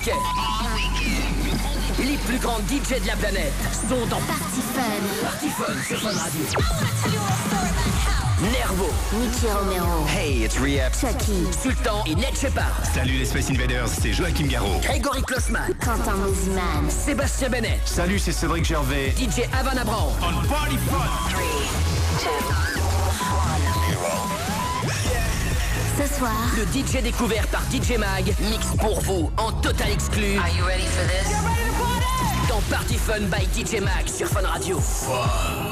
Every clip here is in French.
week-end. Les plus grands DJ de la planète sont dans Party Fun. Party Fun sur Fun Radio. Nervo, Nicky Romero. Hey, it's Rehab. Chucky. Sultan et Ned Shepard. Salut les Space Invaders, c'est Joachim Garraud. Grégory Klossman. Quentin Moziman. Sébastien Bennett. Salut, c'est Cédric Gervais. DJ Havana Brown. On Party Fun. Ce soir, Le DJ découvert par DJ Mag mix pour vous en total exclu. Are you ready for this? Dans Party Fun by DJ Mag sur Fun Radio.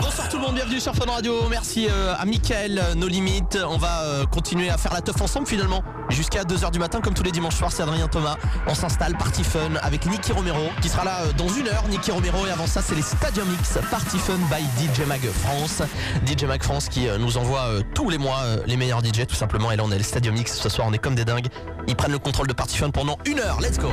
Bonsoir tout le monde, bienvenue sur Fun Radio. Merci euh, à Mickaël, euh, nos limites. On va euh, continuer à faire la teuf ensemble finalement jusqu'à 2h du matin comme tous les dimanches soirs. C'est Adrien Thomas. On s'installe Party Fun avec Nicky Romero qui sera là euh, dans une heure. Nicky Romero et avant ça c'est les Stadium Mix Party Fun by DJ Mag France. DJ Mag France qui euh, nous envoie euh, tous les mois euh, les meilleurs DJ tout simplement. Et là on est les Stadium Mix. Ce soir on est comme des dingues. Ils prennent le contrôle de Party Fun pendant une heure. Let's go.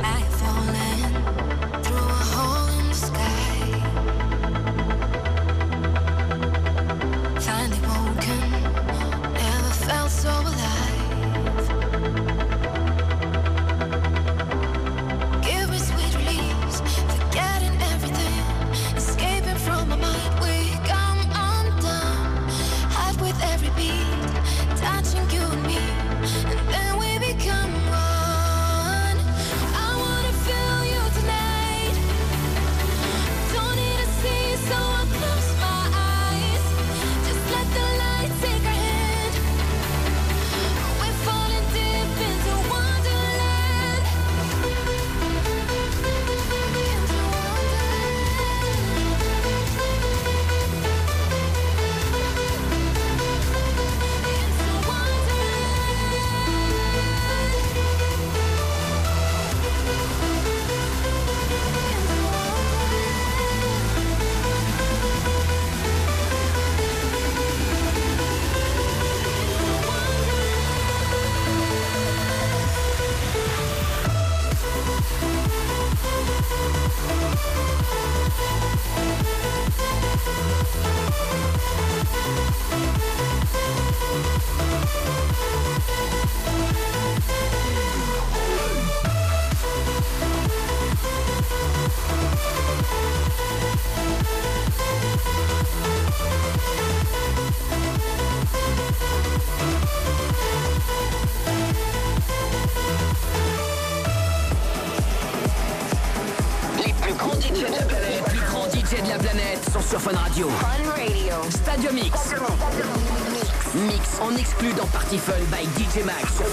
Exclu dans Party Fun by DJ Mag sur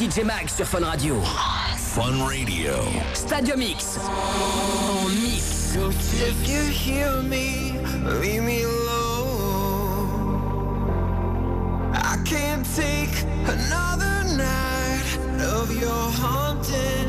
DJ Max sur Fun Radio. Fun Radio. Stadium X. En mix. If you hear me, leave me alone. I can't take another night of your haunting.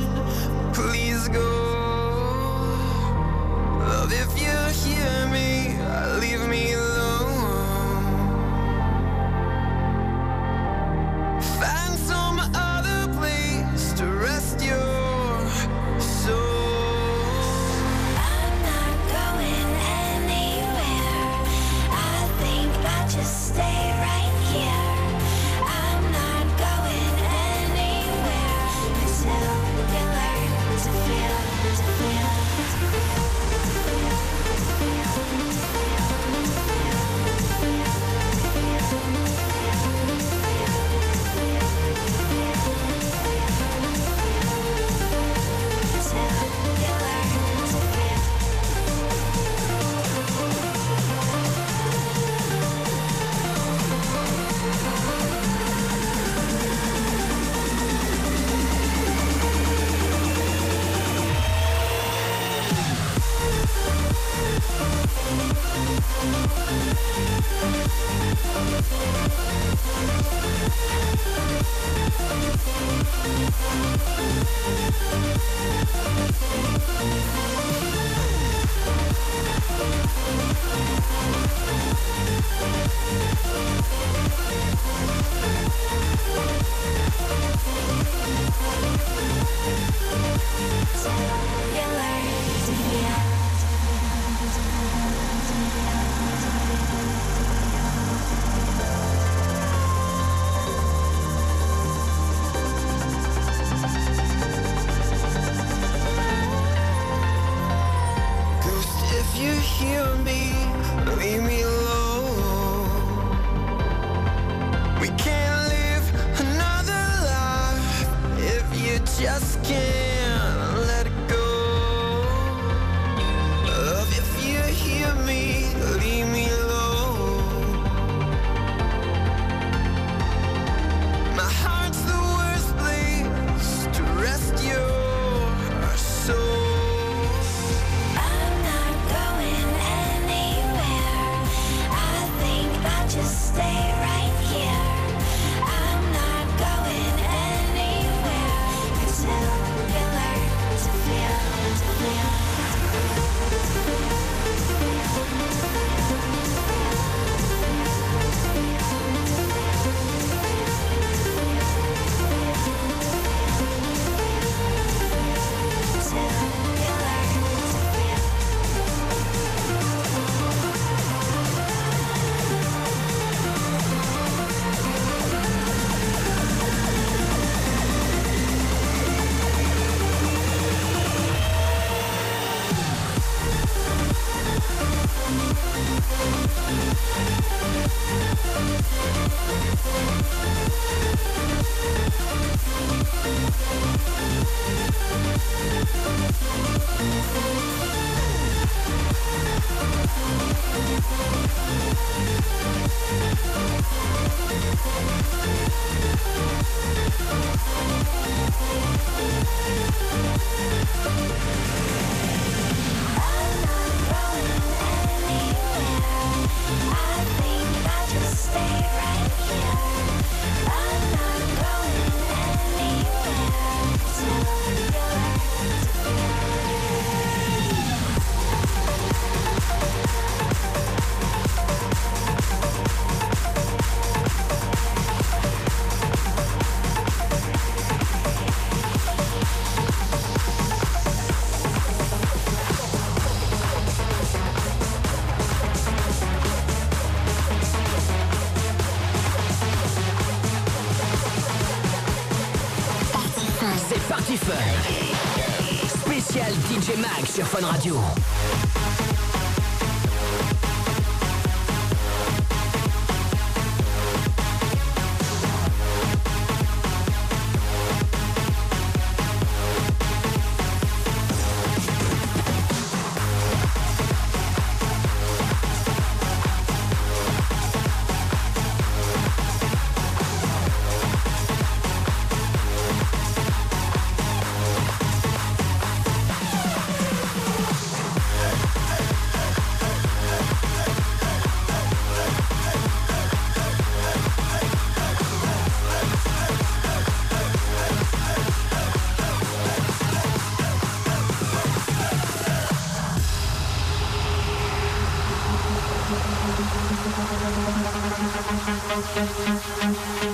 Sur Fun Radio.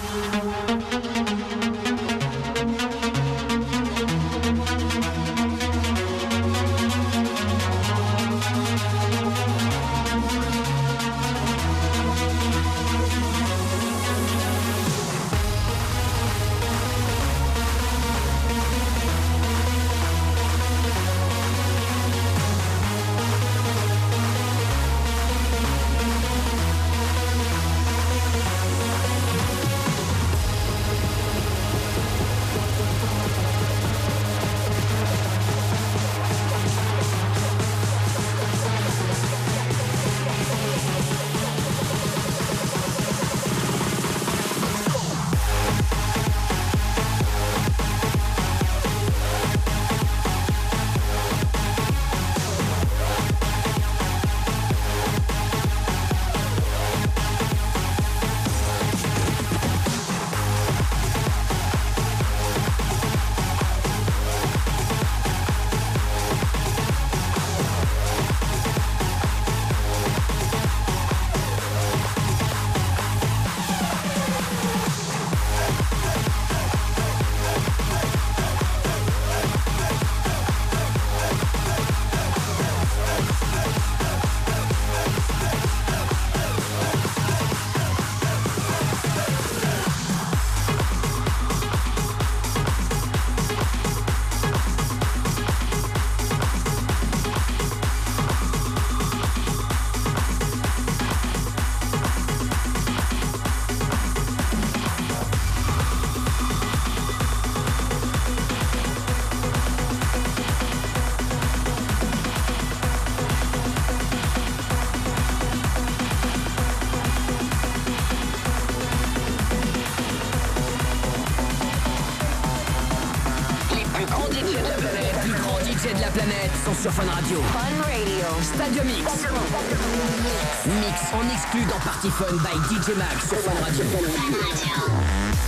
Radio. Fun Radio. Stadium Mix. Mix en exclu dans Party Fun by DJ Mag sur Fun Radio.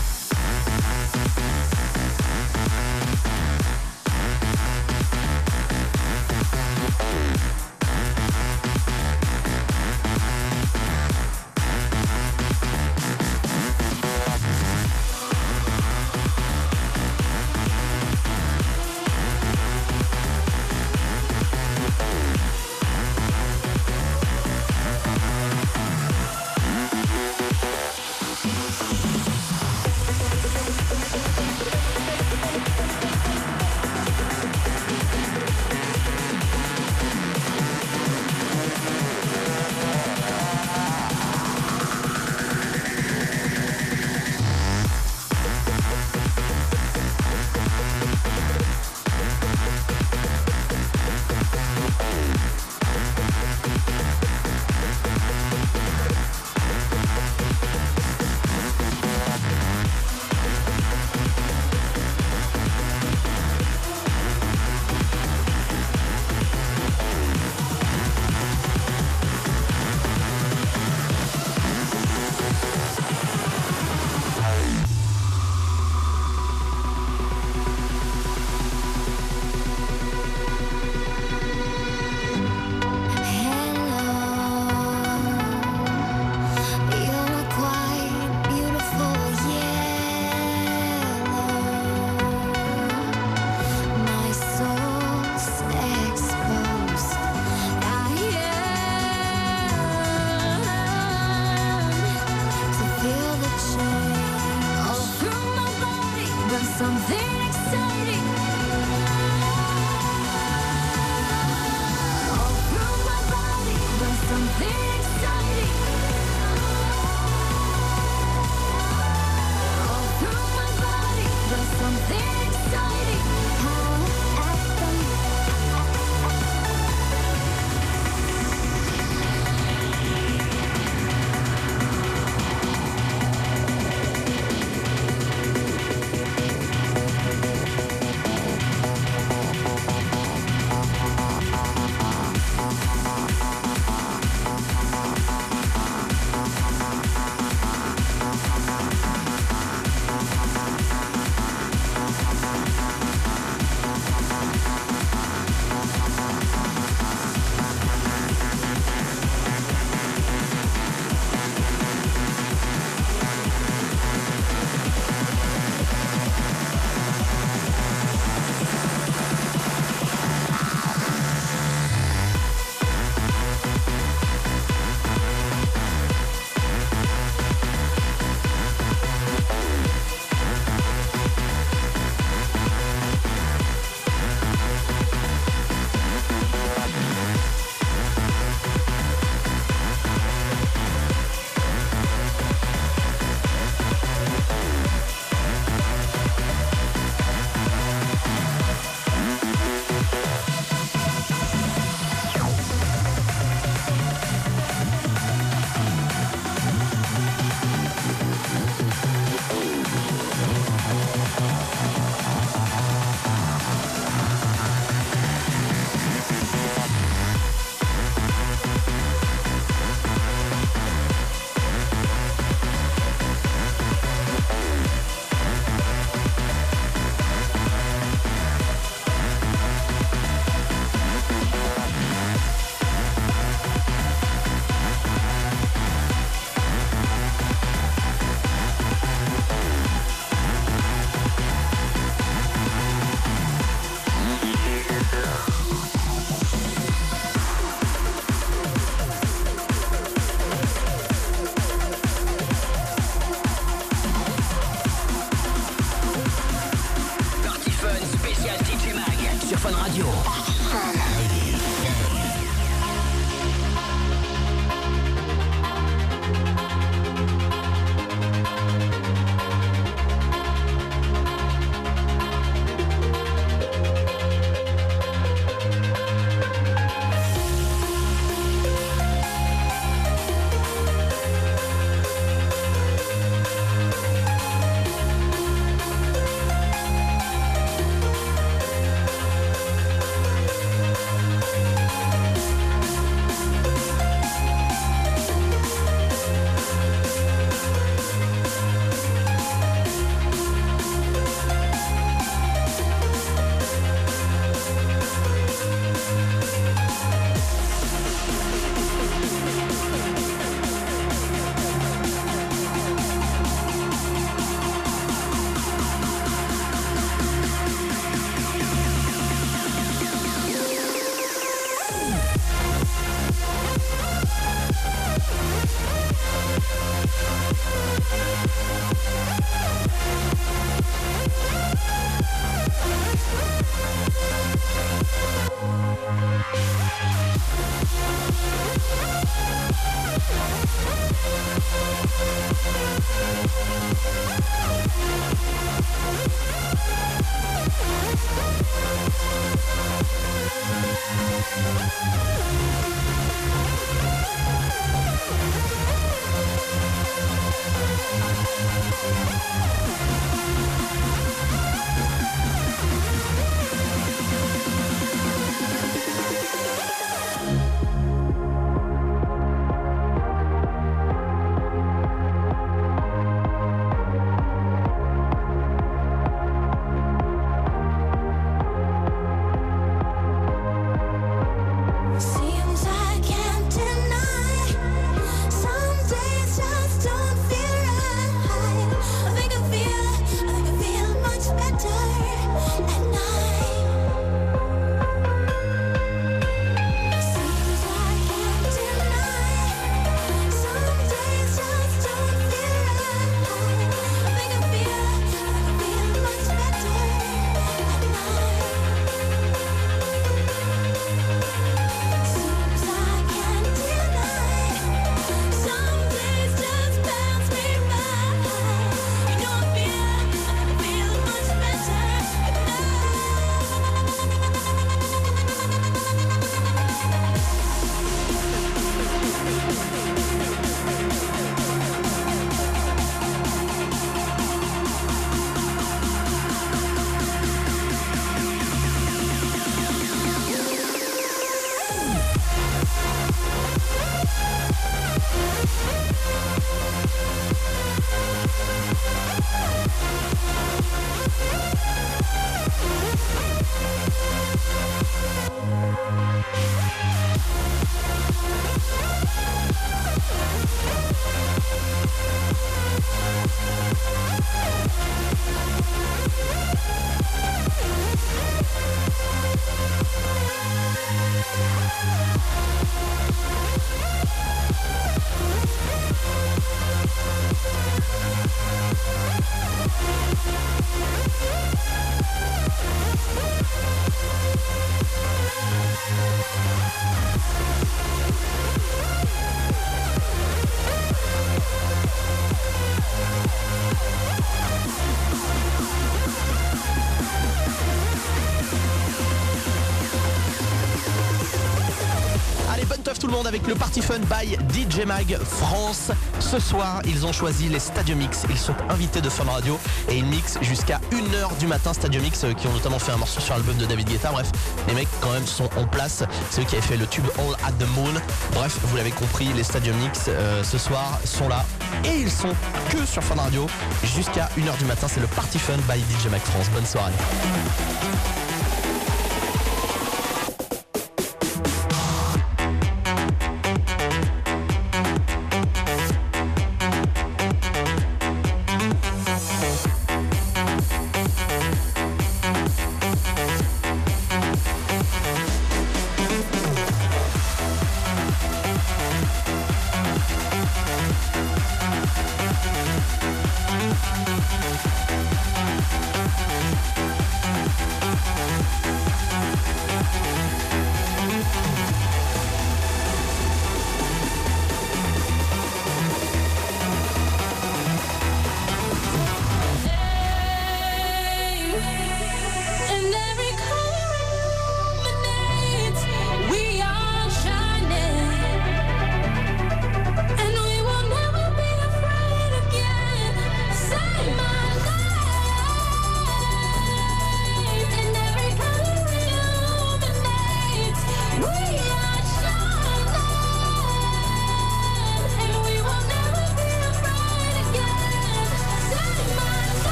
Le Party Fun by DJ Mag France. Ce soir, ils ont choisi les Stadium Mix. Ils sont invités de Fun Radio et ils mixent jusqu'à 1h du matin. Stadium Mix euh, qui ont notamment fait un morceau sur l'album de David Guetta. Bref, les mecs quand même sont en place. C'est eux qui avaient fait le tube All at the Moon. Bref, vous l'avez compris, les Stadium Mix euh, ce soir sont là et ils sont que sur Fun Radio jusqu'à 1h du matin. C'est le Party Fun by DJ Mag France. Bonne soirée.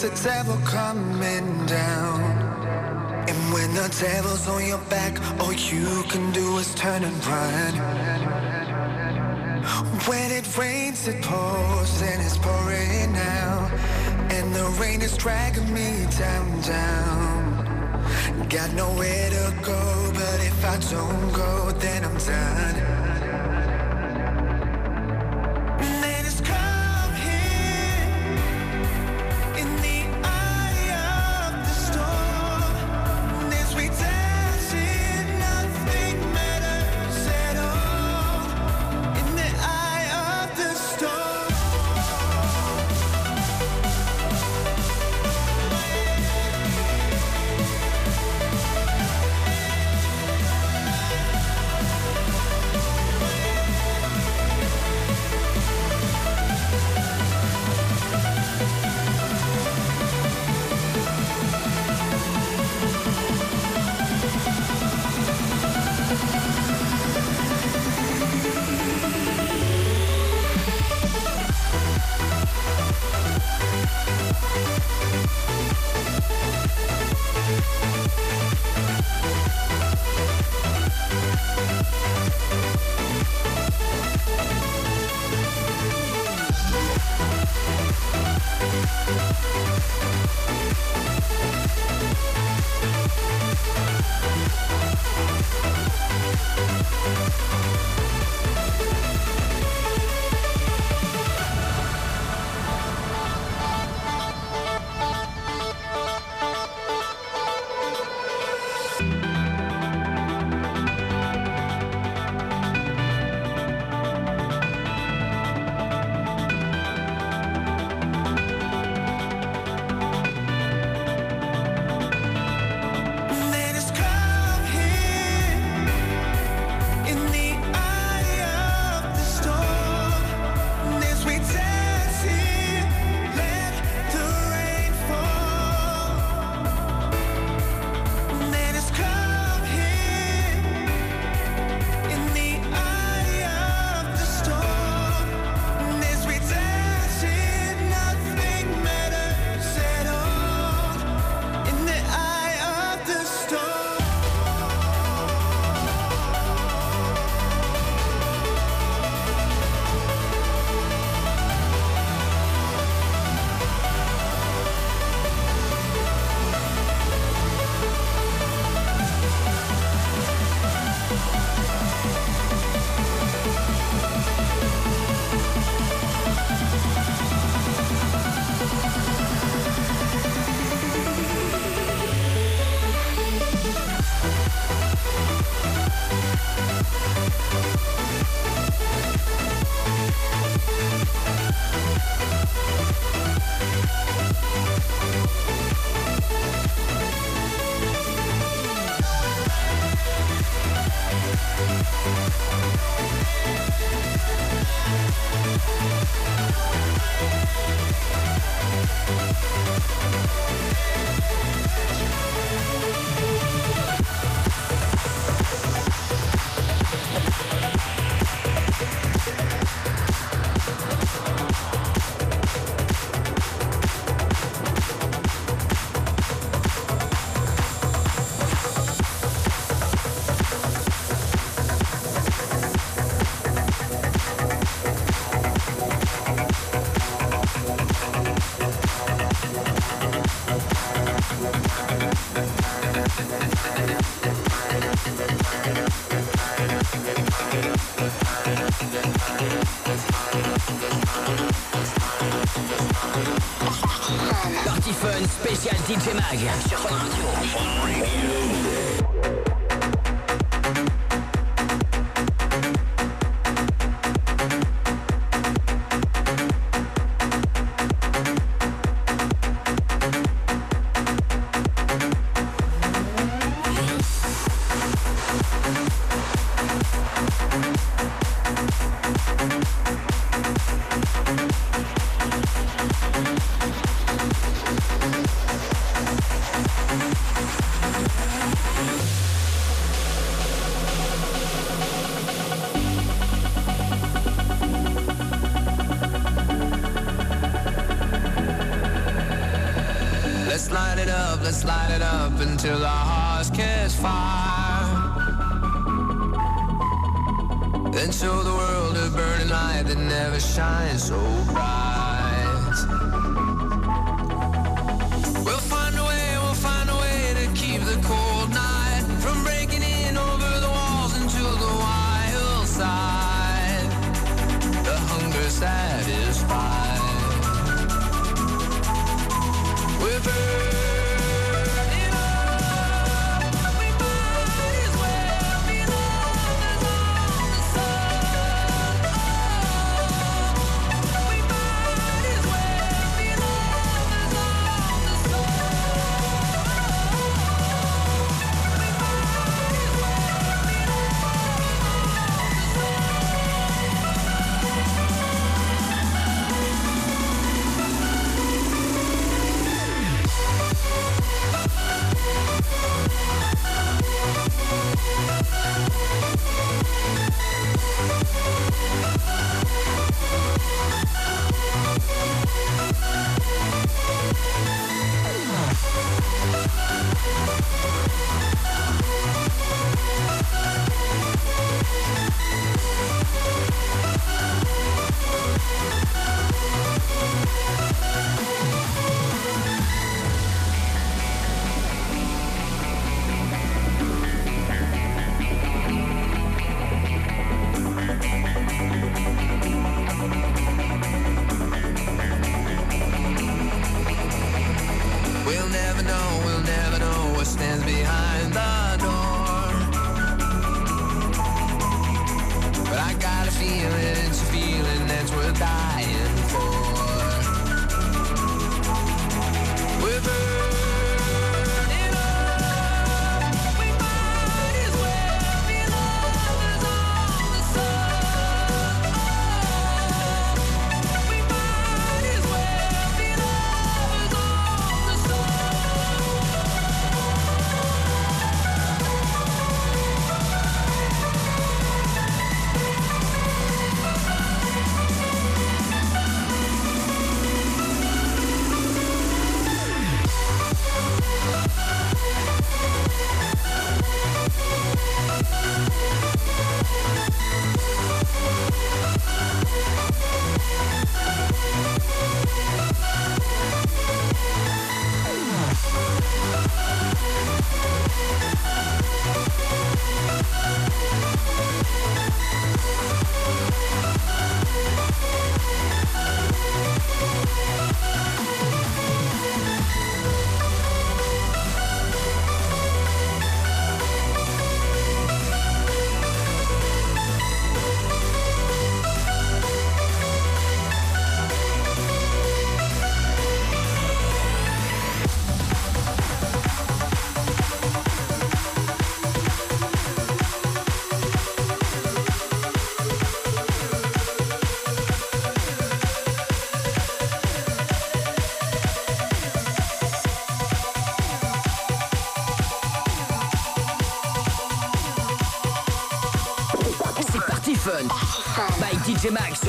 It's the devil coming down. And when the devil's on your back, all you can do is turn and run. When it rains, it pours, and it's pouring now. And the rain is dragging me down, down. Got nowhere to go, but if I don't go, then I'm done.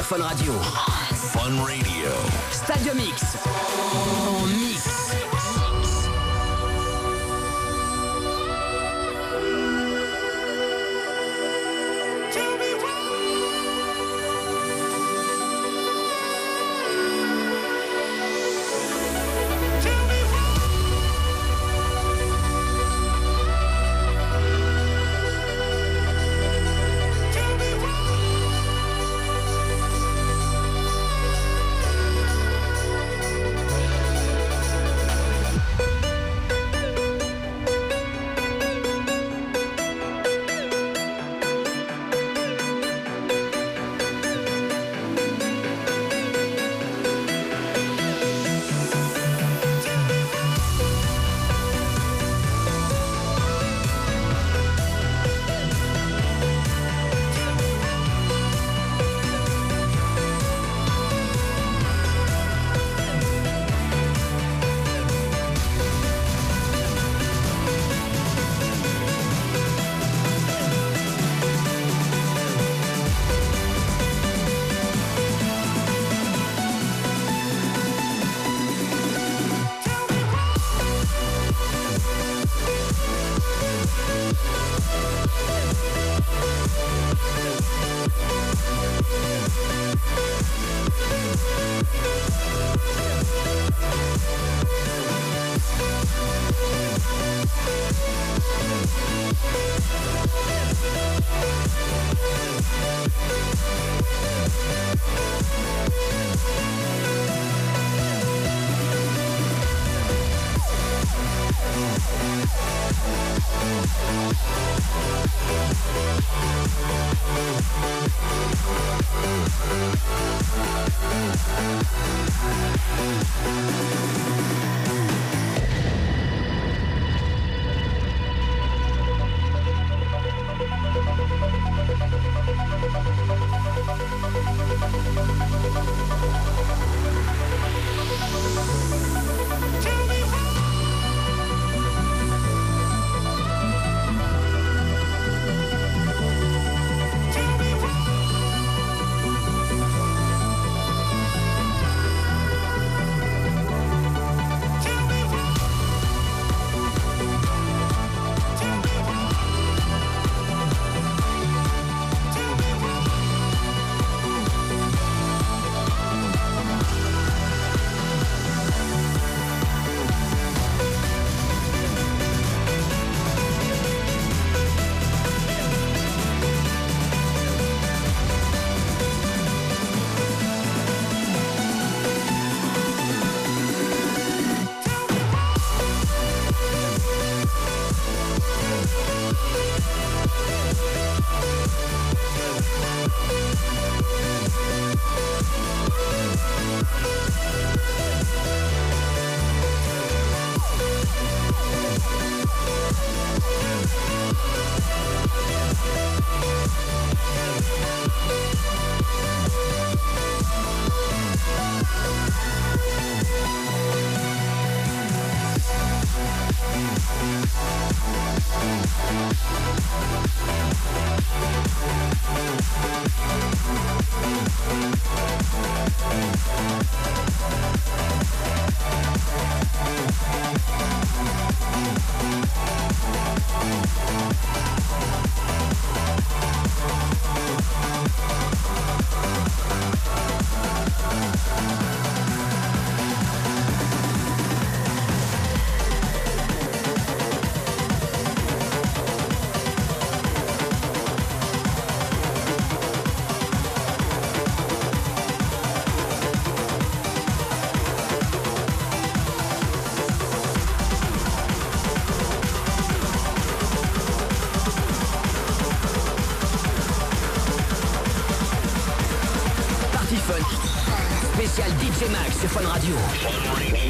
Fun Radio. Fun Radio. Stadium Mix This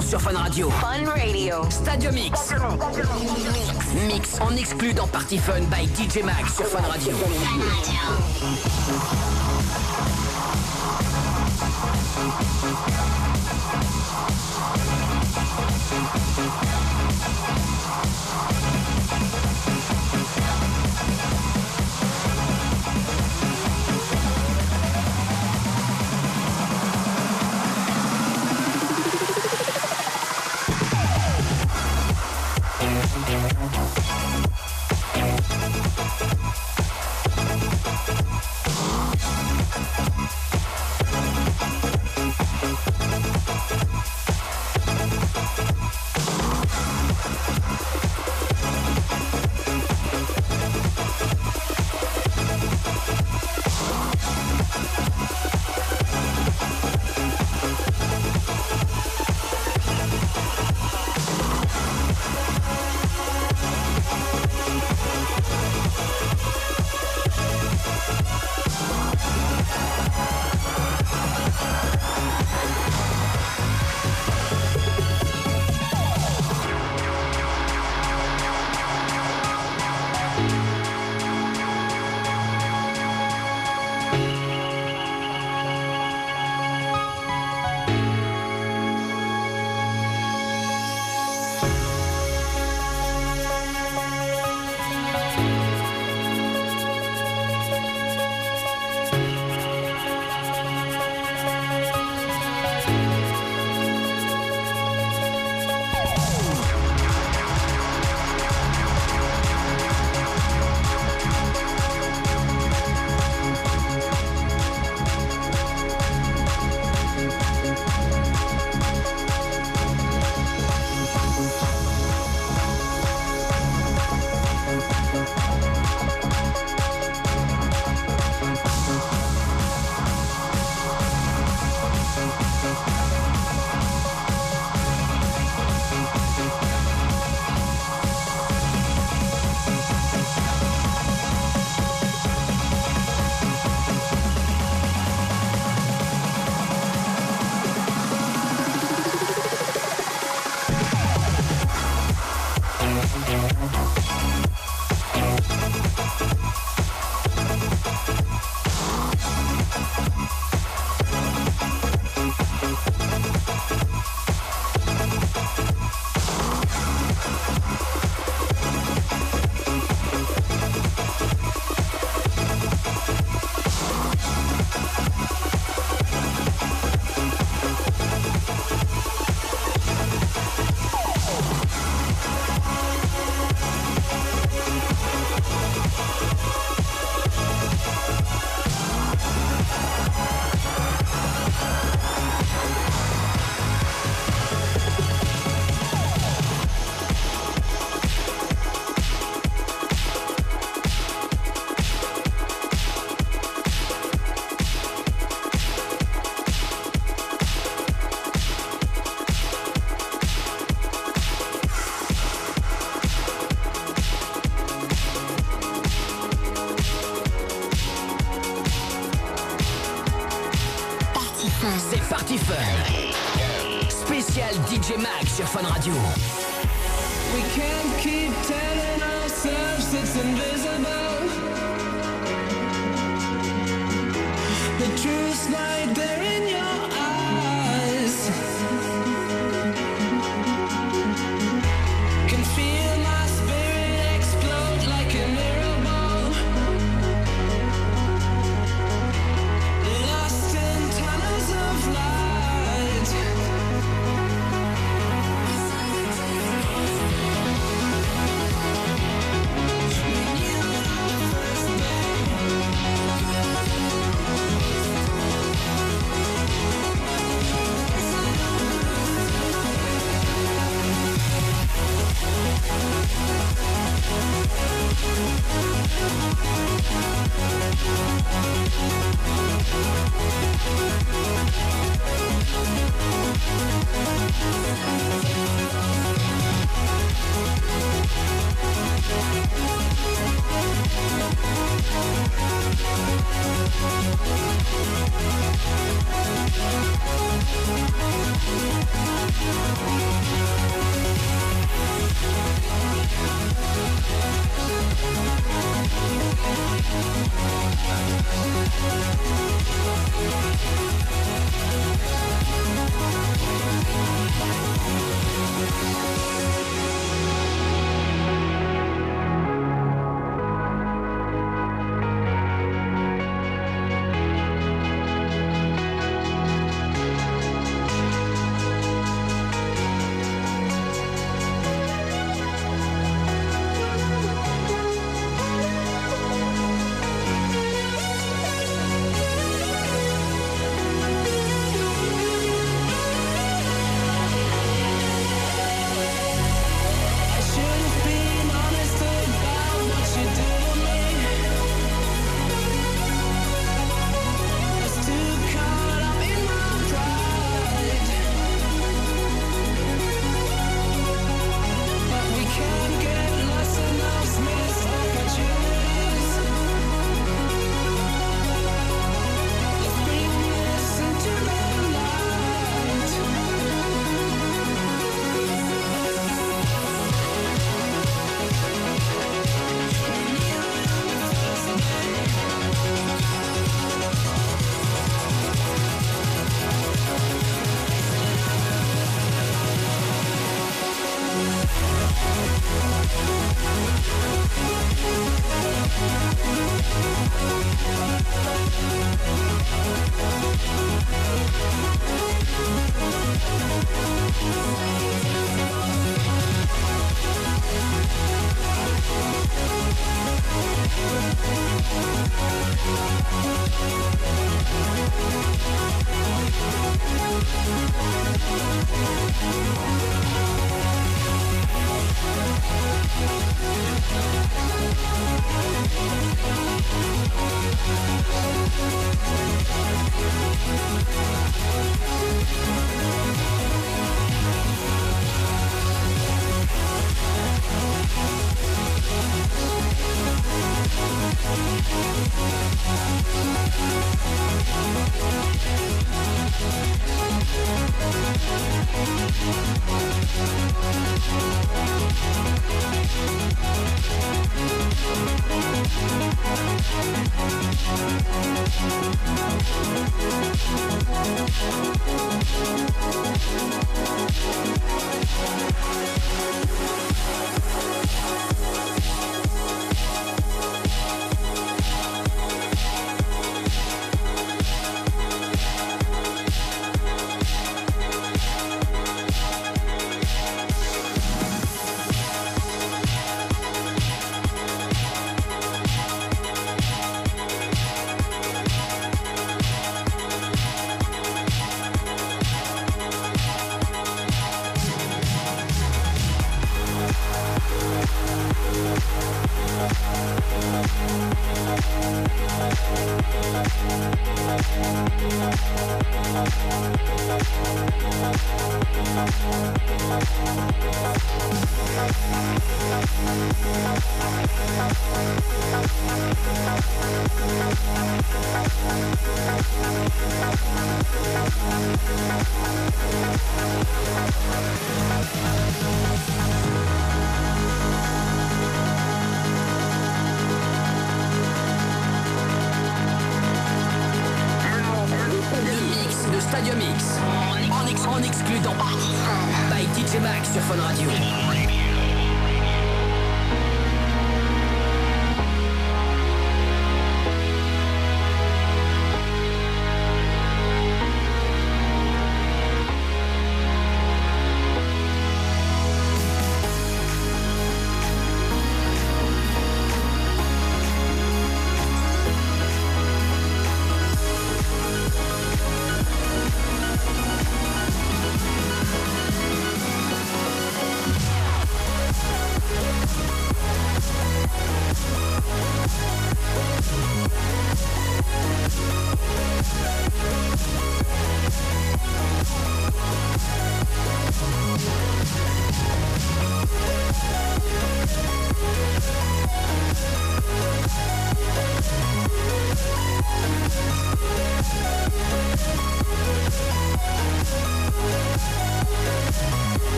Sont sur Fun Radio. Fun Radio. Stadium Mix. Mix en exclu dans Party Fun by DJ Mag sur Fun Radio. Party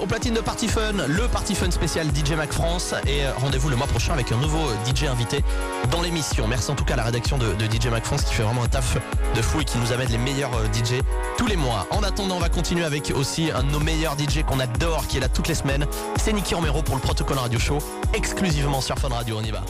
Au platine de Party Fun, le Party Fun spécial DJ Mac France et euh, rendez-vous le mois prochain avec un nouveau DJ invité dans l'émission. Merci en tout cas à la rédaction de, de DJ Mac France qui fait vraiment un taf de fou et qui nous amène les meilleurs euh, DJ tous les mois. En attendant, on va continuer avec aussi un de nos meilleurs DJ qu'on adore qui est là toutes les semaines. C'est Nicky Romero pour le Protocol Radio Show exclusivement sur Fun Radio. On y va.